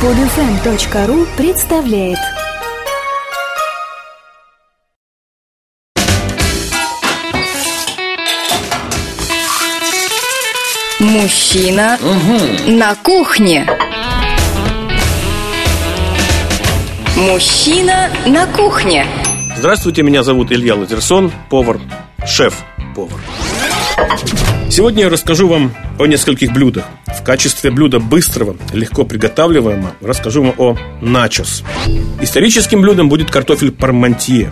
Подфм.ру представляет Мужчина на кухне. Мужчина на кухне. Здравствуйте, меня зовут Илья Лазерсон, повар, шеф-повар. Сегодня я расскажу вам о нескольких блюдах. В качестве блюда быстрого, легко приготавливаемого расскажу вам о начос. Историческим блюдом будет картофель пармантье.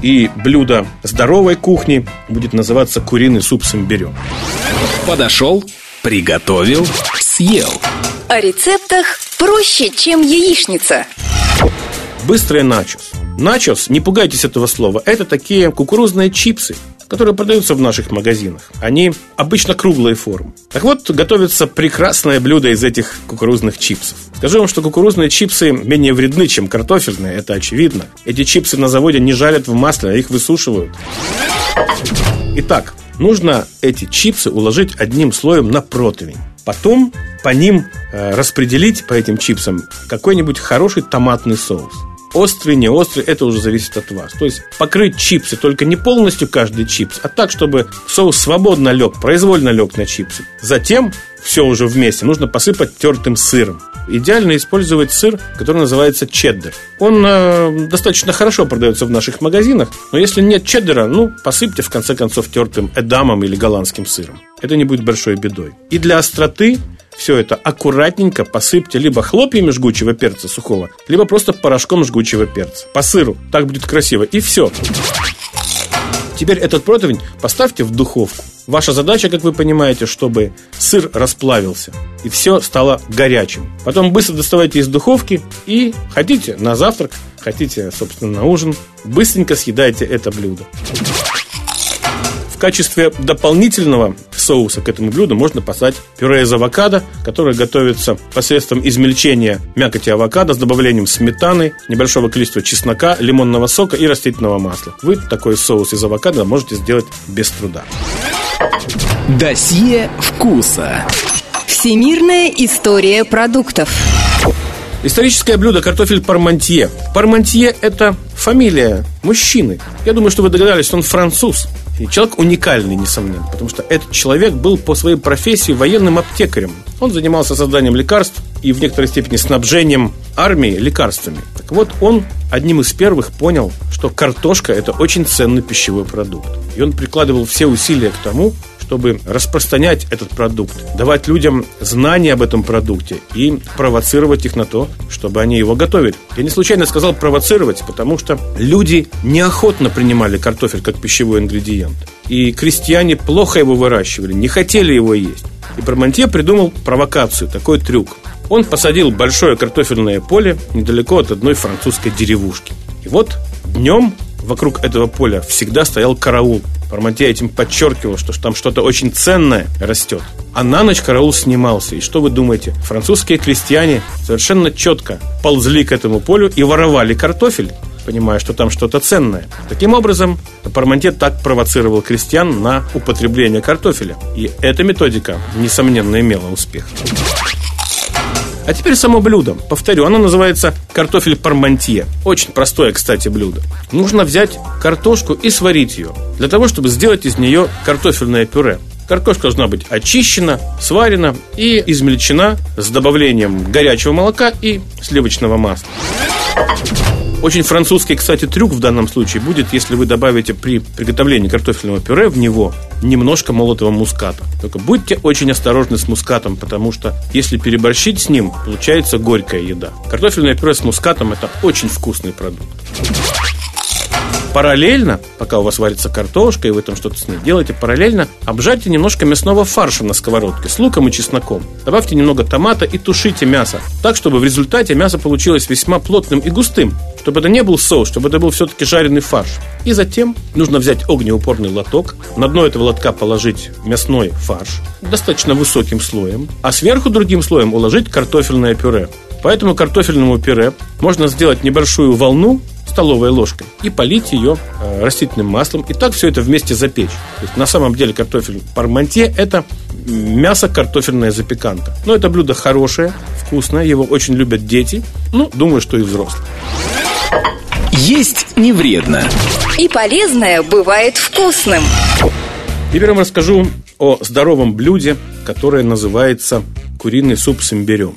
И блюдо здоровой кухни будет называться куриный суп с имбирем. Подошел, приготовил, съел. О рецептах проще, чем яичница. Быстрые начос. Начос, не пугайтесь этого слова, это такие кукурузные чипсы, которые продаются в наших магазинах. Они обычно круглые формы. Так вот, готовится прекрасное блюдо из этих кукурузных чипсов. Скажу вам, что кукурузные чипсы менее вредны, чем картофельные, это очевидно. Эти чипсы на заводе не жарят в масле, а их высушивают. Итак, нужно эти чипсы уложить одним слоем на противень. Потом по ним э, распределить по этим чипсам какой-нибудь хороший томатный соус. Острый, не острый, это уже зависит от вас. То есть покрыть чипсы, только не полностью каждый чипс, а так, чтобы соус свободно лег, произвольно лег на чипсы. Затем все уже вместе нужно посыпать тертым сыром. Идеально использовать сыр, который называется чеддер. Он э, достаточно хорошо продается в наших магазинах, но если нет чеддера, ну, посыпьте в конце концов тертым эдамом или голландским сыром. Это не будет большой бедой. И для остроты все это аккуратненько посыпьте либо хлопьями жгучего перца сухого, либо просто порошком жгучего перца. По сыру. Так будет красиво. И все. Теперь этот противень поставьте в духовку. Ваша задача, как вы понимаете, чтобы сыр расплавился и все стало горячим. Потом быстро доставайте из духовки и хотите на завтрак, хотите, собственно, на ужин, быстренько съедайте это блюдо. В качестве дополнительного соуса к этому блюду можно послать пюре из авокадо, которое готовится посредством измельчения мякоти авокадо с добавлением сметаны, небольшого количества чеснока, лимонного сока и растительного масла. Вы такой соус из авокадо можете сделать без труда. Досье вкуса. Всемирная история продуктов. Историческое блюдо картофель пармантье. Пармантье – это фамилия мужчины. Я думаю, что вы догадались, что он француз. И человек уникальный, несомненно, потому что этот человек был по своей профессии военным аптекарем. Он занимался созданием лекарств и в некоторой степени снабжением армии лекарствами. Так вот, он одним из первых понял, что картошка – это очень ценный пищевой продукт. И он прикладывал все усилия к тому, чтобы распространять этот продукт, давать людям знания об этом продукте и провоцировать их на то, чтобы они его готовили. Я не случайно сказал провоцировать, потому что люди неохотно принимали картофель как пищевой ингредиент. И крестьяне плохо его выращивали, не хотели его есть. И Пармантье придумал провокацию, такой трюк. Он посадил большое картофельное поле недалеко от одной французской деревушки. И вот днем вокруг этого поля всегда стоял караул. Пармантье этим подчеркивал, что там что-то очень ценное растет. А на ночь караул снимался. И что вы думаете? Французские крестьяне совершенно четко ползли к этому полю и воровали картофель понимая, что там что-то ценное. Таким образом, Пармантье так провоцировал крестьян на употребление картофеля. И эта методика, несомненно, имела успех. А теперь само блюдо. Повторю, оно называется картофель пармантье. Очень простое, кстати, блюдо. Нужно взять картошку и сварить ее. Для того, чтобы сделать из нее картофельное пюре. Картошка должна быть очищена, сварена и измельчена с добавлением горячего молока и сливочного масла. Очень французский, кстати, трюк в данном случае будет, если вы добавите при приготовлении картофельного пюре в него немножко молотого муската. Только будьте очень осторожны с мускатом, потому что если переборщить с ним, получается горькая еда. Картофельное пюре с мускатом – это очень вкусный продукт. Параллельно, пока у вас варится картошка, и вы там что-то с ней делаете, параллельно обжарьте немножко мясного фарша на сковородке с луком и чесноком. Добавьте немного томата и тушите мясо. Так, чтобы в результате мясо получилось весьма плотным и густым. Чтобы это не был соус, чтобы это был все-таки жареный фарш. И затем нужно взять огнеупорный лоток, на дно этого лотка положить мясной фарш, достаточно высоким слоем, а сверху другим слоем уложить картофельное пюре. По этому картофельному пюре можно сделать небольшую волну столовой ложкой и полить ее э, растительным маслом. И так все это вместе запечь. То есть на самом деле картофель пармантье – это мясо картофельная запеканка. Но это блюдо хорошее, вкусное, его очень любят дети, ну, думаю, что и взрослые. Есть не вредно. И полезное бывает вкусным. Теперь я вам расскажу о здоровом блюде, которое называется куриный суп с имбирем.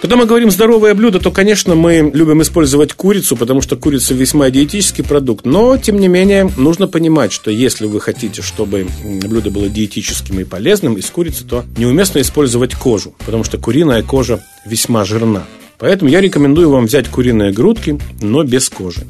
Когда мы говорим здоровое блюдо, то, конечно, мы любим использовать курицу, потому что курица весьма диетический продукт. Но, тем не менее, нужно понимать, что если вы хотите, чтобы блюдо было диетическим и полезным из курицы, то неуместно использовать кожу, потому что куриная кожа весьма жирна. Поэтому я рекомендую вам взять куриные грудки, но без кожи.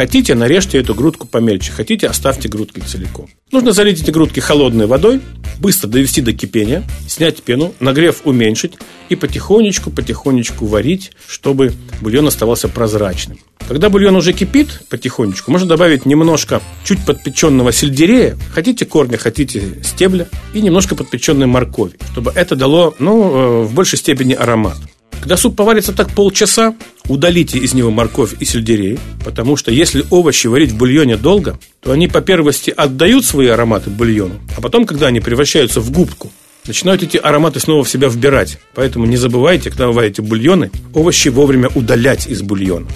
Хотите, нарежьте эту грудку помельче. Хотите, оставьте грудки целиком. Нужно залить эти грудки холодной водой, быстро довести до кипения, снять пену, нагрев уменьшить и потихонечку-потихонечку варить, чтобы бульон оставался прозрачным. Когда бульон уже кипит потихонечку, можно добавить немножко чуть подпеченного сельдерея, хотите корня, хотите стебля, и немножко подпеченной моркови, чтобы это дало, ну, э, в большей степени аромат. Когда суп поварится так полчаса, удалите из него морковь и сельдерей, потому что если овощи варить в бульоне долго, то они по первости отдают свои ароматы бульону, а потом, когда они превращаются в губку, начинают эти ароматы снова в себя вбирать. Поэтому не забывайте, когда вы варите бульоны, овощи вовремя удалять из бульона.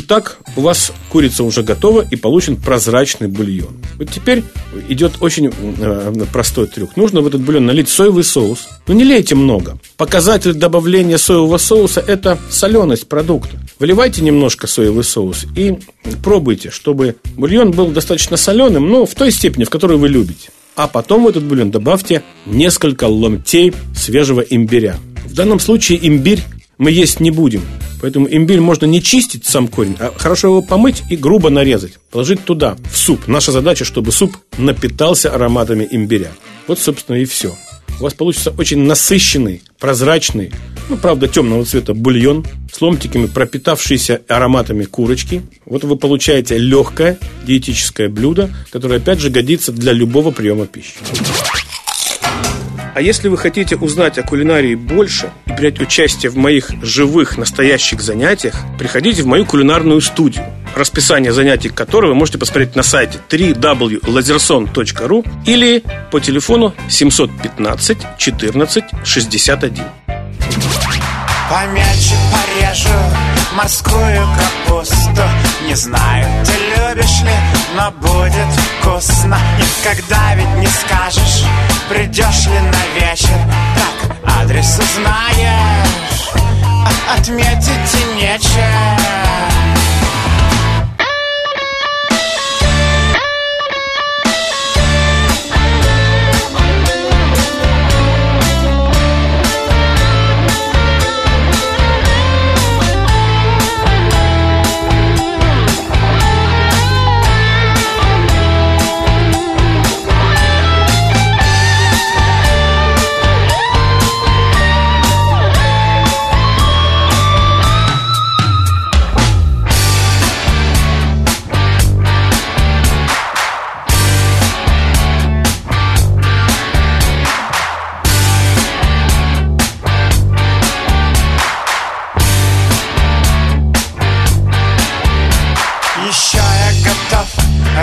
Итак, у вас курица уже готова и получен прозрачный бульон. Вот теперь идет очень э, простой трюк. Нужно в этот бульон налить соевый соус. Но не лейте много. Показатель добавления соевого соуса – это соленость продукта. Выливайте немножко соевый соус и пробуйте, чтобы бульон был достаточно соленым, но в той степени, в которой вы любите. А потом в этот бульон добавьте несколько ломтей свежего имбиря. В данном случае имбирь мы есть не будем. Поэтому имбирь можно не чистить сам корень, а хорошо его помыть и грубо нарезать. Положить туда, в суп. Наша задача, чтобы суп напитался ароматами имбиря. Вот, собственно, и все. У вас получится очень насыщенный, прозрачный, ну, правда, темного цвета бульон с ломтиками, пропитавшиеся ароматами курочки. Вот вы получаете легкое диетическое блюдо, которое, опять же, годится для любого приема пищи. А если вы хотите узнать о кулинарии больше и принять участие в моих живых, настоящих занятиях, приходите в мою кулинарную студию, расписание занятий которой вы можете посмотреть на сайте www.lazerson.ru или по телефону 715 14 61. Помельче порежу морскую капусту Не знаю, ты любишь ли, но будет вкусно. Никогда ведь не скажешь, придешь ли на вечер. Так, адрес узнаешь, отметить и нечем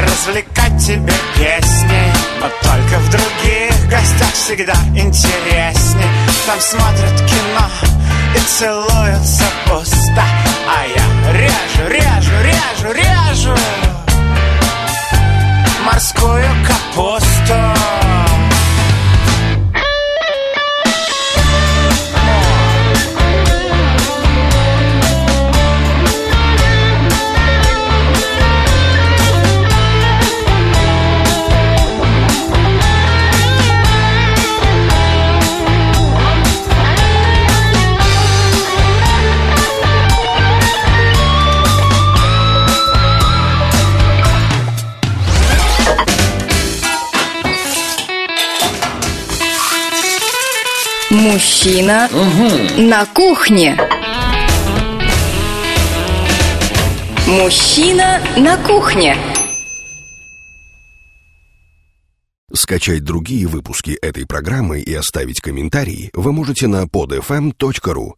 развлекать тебя песней Но только в других гостях всегда интересней. Там смотрят кино и целуются пусто. А я режу, режу, режу, режу Мужчина на кухне. Мужчина на кухне. Скачать другие выпуски этой программы и оставить комментарии вы можете на podfm.ru.